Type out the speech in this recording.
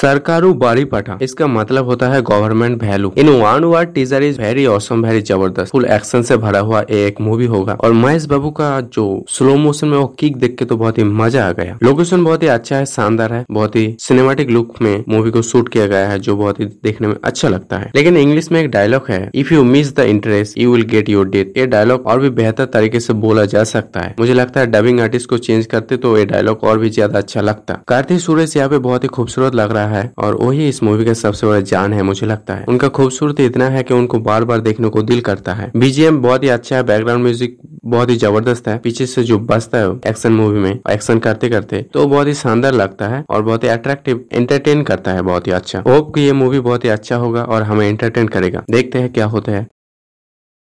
सरकारू बारी पटा इसका मतलब होता है government value in one word teaser is very awesome very ज़बरदस्त। फुल एक्शन से भरा हुआ एक मूवी होगा। और महेश बाबू का जो स्लो मोशन में वो किक देख के तो बहुत ही मज़ा आ गया। लोकेशन बहुत ही अच्छा है, शानदार है। बहुत ही सिनेमेटिक लुक में मूवी को शूट किया गया है, जो बहुत ही देखने में अच्छा लगता है। लेकिन इंग्लिश में एक डायलॉग है if you miss the interest you will get your death ये डायलॉग और भी बेहतर तरीके से बोला जा सकता है। मुझे लगता है डबिंग आर्टिस्ट को चेंज करते तो ये डायलॉग और भी ज़्यादा अच्छा लगता। कार्तिक सुरेश यहाँ पे बहुत ही खूबसूरत लग रहा है और वही इस मूवी का सबसे बड़ा जान है, मुझे लगता है। उनका खूबसूरती इतना है कि उनको बार बार देखने को दिल करता है। बीजीएम बहुत ही अच्छा है बैकग्राउंड म्यूज़िक बहुत ही ज़बरदस्त है। पीछे से जो बसता है एक्शन मूवी में एक्शन करते करते तो बहुत ही शानदार लगता है और बहुत ही अट्रैक्टिव एंटरटेन करता है, बहुत ही अच्छा। होप की ये मूवी बहुत ही अच्छा होगा और हमें एंटरटेन करेगा। देखते हैं क्या होता है।